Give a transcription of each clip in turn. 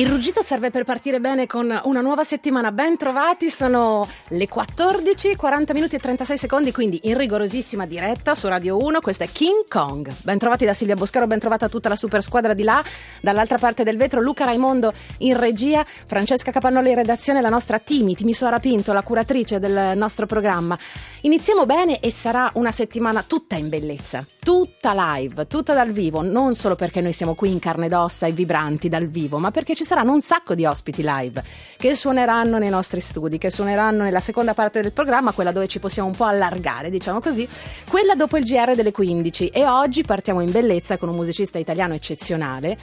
Il ruggito serve per partire bene con una nuova settimana. Ben trovati, sono le 14, 40 minuti e 36 secondi, quindi in rigorosissima diretta su Radio 1. Questo è King Kong. Ben trovati da Silvia Boscaro, ben trovata tutta la super squadra di là. Dall'altra parte del vetro, Luca Raimondo in regia, Francesca Capannoli in redazione, la nostra Timi, Timisoara Pinto, la curatrice del nostro programma. Iniziamo bene e sarà una settimana tutta in bellezza, tutta live, tutta dal vivo, non solo perché noi siamo qui in carne ed ossa e vibranti dal vivo, ma perché ci saranno un sacco di ospiti live che suoneranno nei nostri studi, che suoneranno nella seconda parte del programma, quella dove ci possiamo un po' allargare, diciamo così, quella dopo il GR delle 15 e oggi partiamo in bellezza con un musicista italiano eccezionale,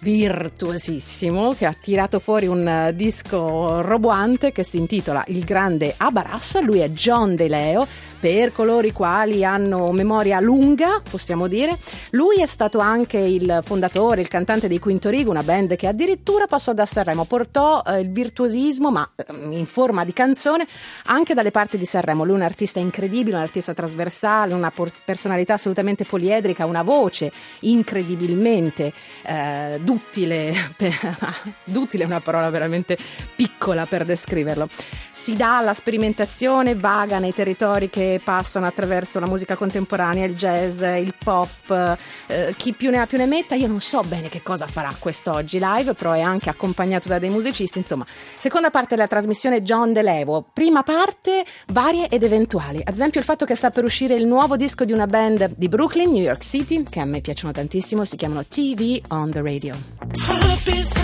virtuosissimo, che ha tirato fuori un disco roboante che si intitola Il grande Abaras, lui è John De Leo per coloro i quali hanno memoria lunga, possiamo dire. Lui è stato anche il fondatore, il cantante dei Quinto Rigo, una band che addirittura passò da Sanremo, portò eh, il virtuosismo, ma eh, in forma di canzone, anche dalle parti di Sanremo. Lui è un artista incredibile, un artista trasversale, una por- personalità assolutamente poliedrica, una voce incredibilmente eh, duttile, duttile è una parola veramente piccola per descriverlo. Si dà alla sperimentazione, vaga nei territori che passano attraverso la musica contemporanea, il jazz, il pop, eh, chi più ne ha più ne metta, io non so bene che cosa farà quest'oggi live, però è anche accompagnato da dei musicisti, insomma, seconda parte della trasmissione John De Levo, prima parte varie ed eventuali, ad esempio il fatto che sta per uscire il nuovo disco di una band di Brooklyn, New York City, che a me piacciono tantissimo, si chiamano TV on the Radio. I've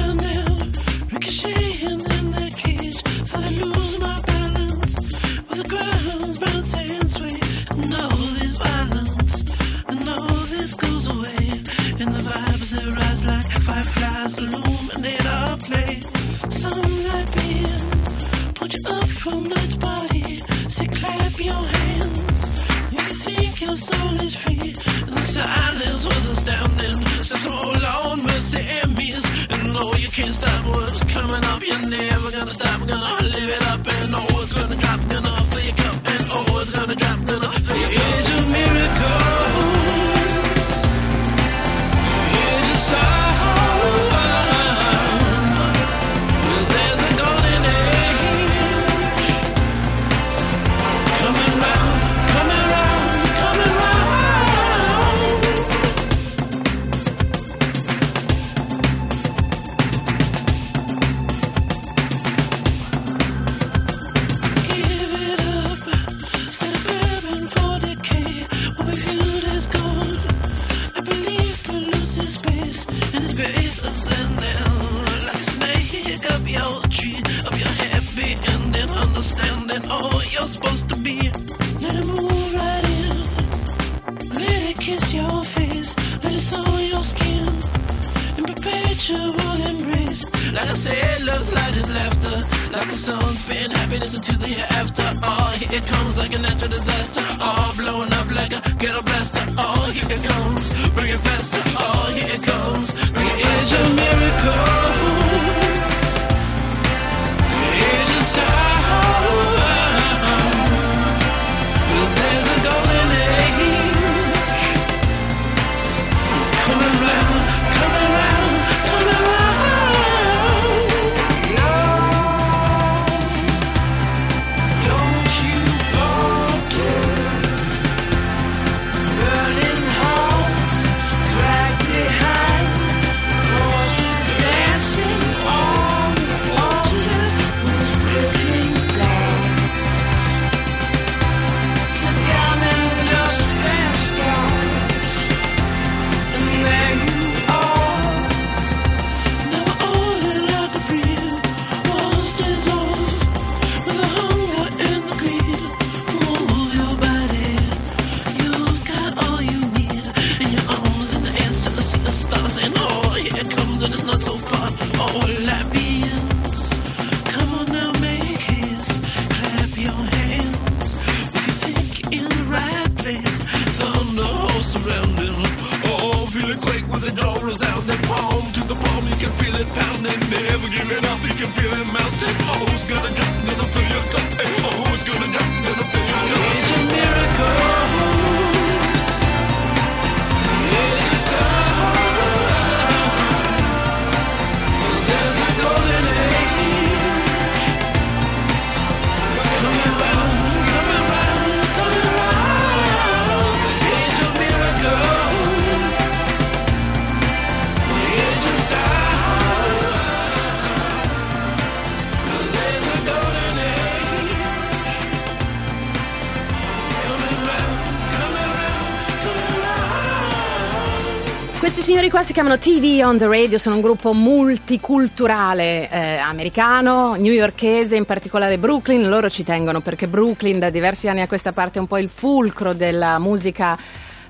comes like a natural disaster. Oh, blowing up like a ghetto blaster. Oh, here it comes, bring it faster. Signori qua si chiamano TV on the Radio, sono un gruppo multiculturale eh, americano, newyorkese, in particolare Brooklyn. Loro ci tengono perché Brooklyn da diversi anni a questa parte è un po' il fulcro della musica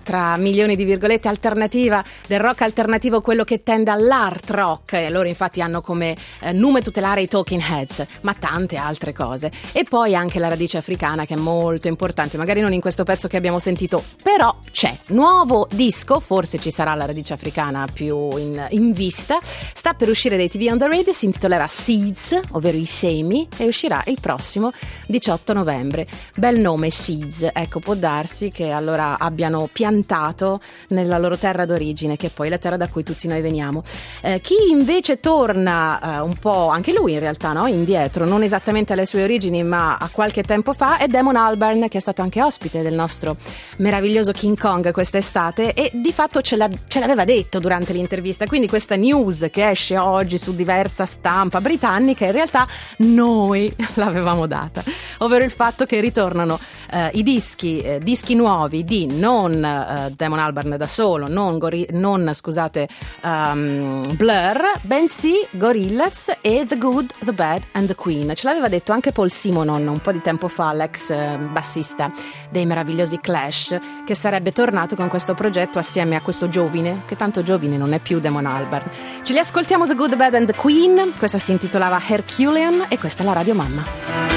tra milioni di virgolette alternativa del rock alternativo quello che tende all'art rock. E loro infatti hanno come eh, nome tutelare i Talking Heads ma tante altre cose. E poi anche la radice africana che è molto importante magari non in questo pezzo che abbiamo sentito però c'è. Nuovo disco forse ci sarà la radice africana più in, in vista sta per uscire dai TV on the radio si intitolerà Seeds ovvero i semi e uscirà il prossimo 18 novembre. Bel nome Seeds. Ecco può darsi che allora abbiano piantato piantato nella loro terra d'origine, che è poi la terra da cui tutti noi veniamo. Eh, chi invece torna eh, un po', anche lui in realtà, no? indietro, non esattamente alle sue origini, ma a qualche tempo fa, è Damon Albarn, che è stato anche ospite del nostro meraviglioso King Kong quest'estate e di fatto ce, ce l'aveva detto durante l'intervista. Quindi questa news che esce oggi su diversa stampa britannica, in realtà noi l'avevamo data, ovvero il fatto che ritornano eh, i dischi, eh, dischi nuovi di non eh, Damon Albarn da solo, non, Gori- non scusate, um, Blur, bensì Gorillaz e The Good, The Bad and The Queen. Ce l'aveva detto anche Paul Simonon un po' di tempo fa, l'ex eh, bassista dei meravigliosi Clash, che sarebbe tornato con questo progetto assieme a questo giovine, che tanto giovine non è più Damon Albarn. Ce li ascoltiamo The Good, The Bad and The Queen, questa si intitolava Herculean e questa è la Radio Mamma.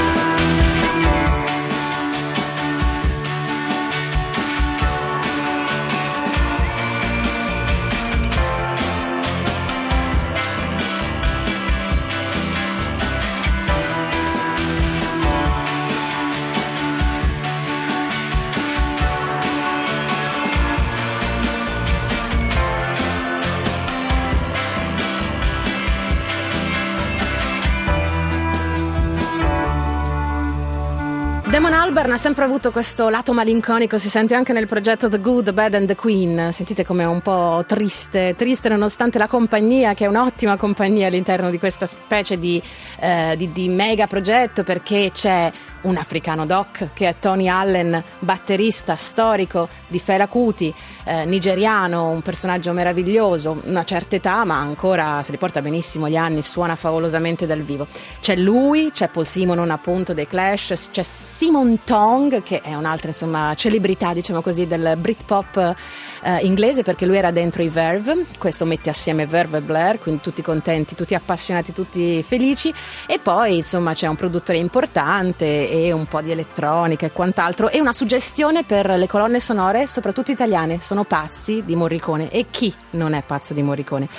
Damon Albarn ha sempre avuto questo lato malinconico, si sente anche nel progetto The Good, The Bad and The Queen. Sentite come è un po' triste, triste nonostante la compagnia, che è un'ottima compagnia all'interno di questa specie di, eh, di, di mega progetto, perché c'è un africano doc che è Tony Allen, batterista storico di Fela Kuti, eh, nigeriano, un personaggio meraviglioso, una certa età ma ancora se li porta benissimo gli anni, suona favolosamente dal vivo. C'è lui, c'è Paul Simonon appunto dei Clash, c'è Simon Tong che è un'altra insomma celebrità diciamo così del Britpop eh, inglese perché lui era dentro i Verve, questo mette assieme Verve e Blair, quindi tutti contenti, tutti appassionati, tutti felici e poi insomma c'è un produttore importante e un po' di elettronica e quant'altro e una suggestione per le colonne sonore soprattutto italiane, sono pazzi di Morricone e chi non è pazzo di Morricone?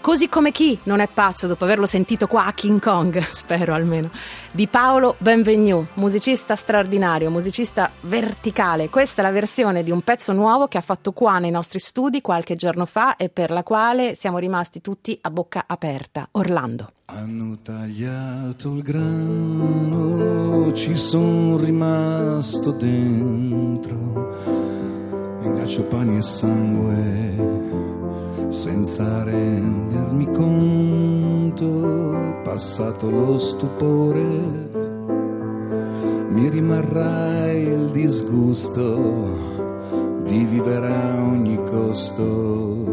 Così come chi non è pazzo dopo averlo sentito qua a King Kong, spero almeno, di Paolo Benvenu, musicista straordinario, musicista verticale. Questa è la versione di un pezzo nuovo che ha fatto qua nei nostri studi qualche giorno fa e per la quale siamo rimasti tutti a bocca aperta. Orlando. Hanno tagliato il grano, ci sono rimasto dentro, ingaccio pani e sangue senza rendermi conto, passato lo stupore, mi rimarrai il disgusto di vivere a ogni costo,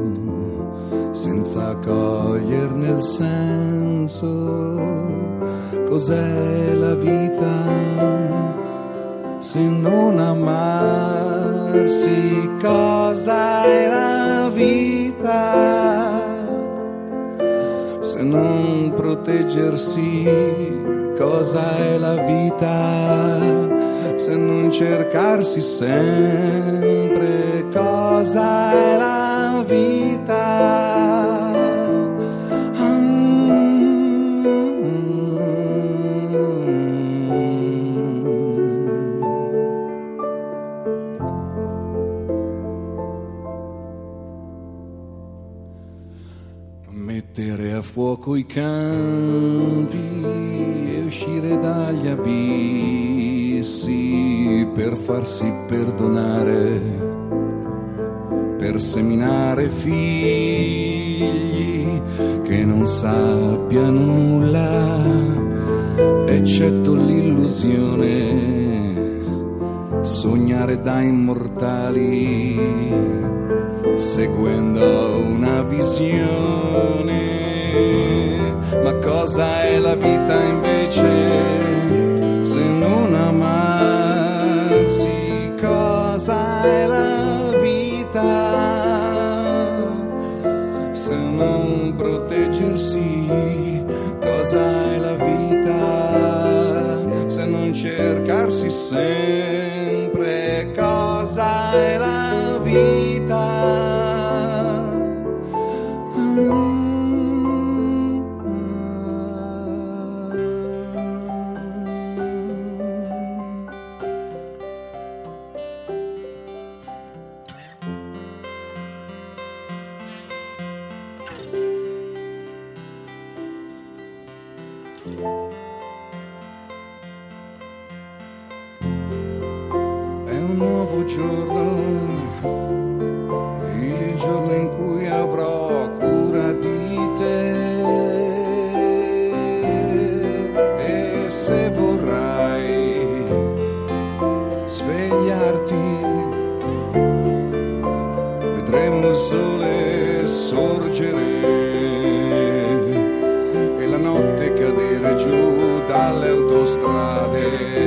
senza coglierne il senso, cos'è la vita? se non amarsi cosa è la vita se non proteggersi cosa è la vita? Se non cercarsi sempre cosa è la vita fuoco i campi e uscire dagli abissi per farsi perdonare, per seminare figli che non sappiano nulla, eccetto l'illusione, sognare da immortali seguendo una visione. Ma cosa è la vita invece se non amarsi? Cosa è la vita se non proteggersi? Cosa è la vita se non cercarsi sempre? Sorgere e la notte cadere giù dalle autostrade.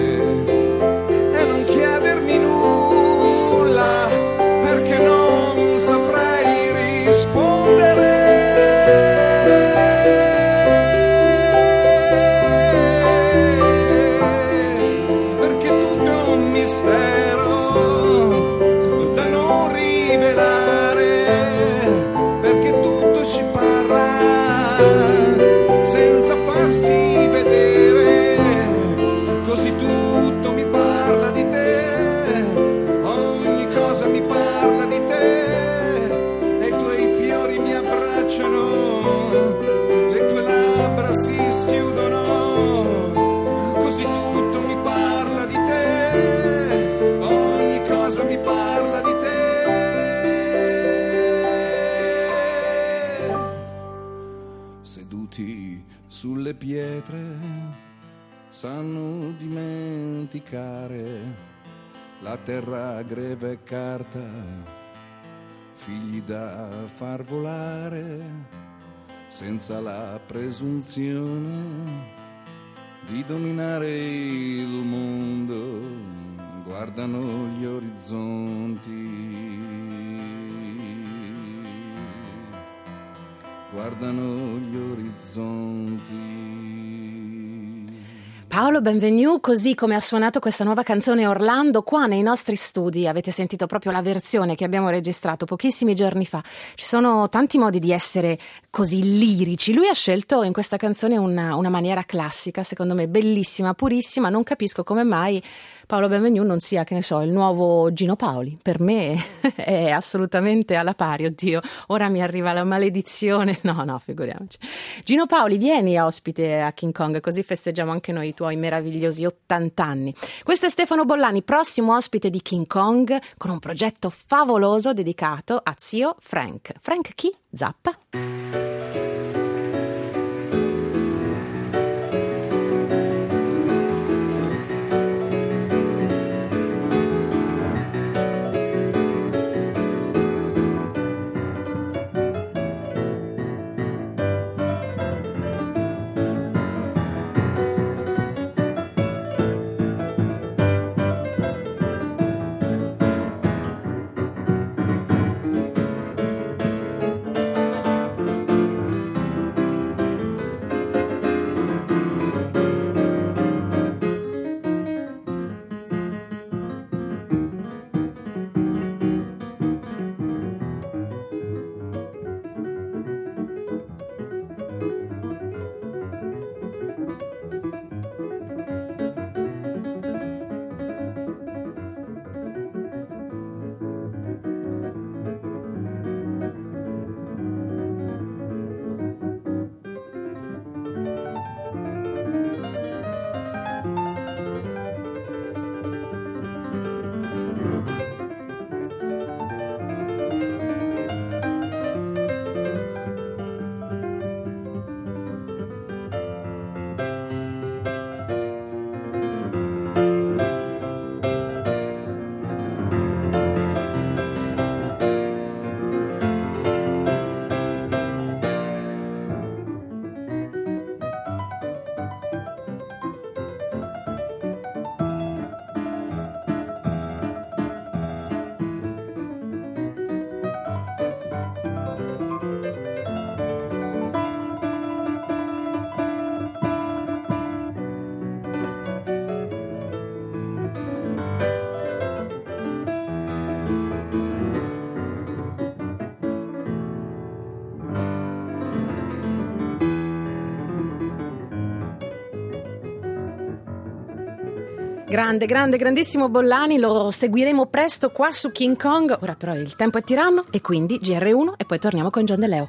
Perché tutto è un mistero sulle pietre sanno dimenticare la terra greve e carta, figli da far volare senza la presunzione di dominare il mondo, guardano gli orizzonti guardano gli orizzonti. Paolo Benvenu, così come ha suonato questa nuova canzone Orlando qua nei nostri studi, avete sentito proprio la versione che abbiamo registrato pochissimi giorni fa. Ci sono tanti modi di essere così lirici. Lui ha scelto in questa canzone una, una maniera classica, secondo me bellissima, purissima. Non capisco come mai Paolo Benvenu non sia, che ne so, il nuovo Gino Paoli. Per me è assolutamente alla pari. Oddio, ora mi arriva la maledizione. No, no, figuriamoci. Gino Paoli, vieni ospite a King Kong, così festeggiamo anche noi i tuoi meravigliosi 80 anni. Questo è Stefano Bollani, prossimo ospite di King Kong, con un progetto favoloso dedicato a zio Frank. Frank chi? Zappa? Grande, grande, grandissimo Bollani, lo seguiremo presto qua su King Kong. Ora però il tempo è tiranno e quindi GR1 e poi torniamo con John De Leo.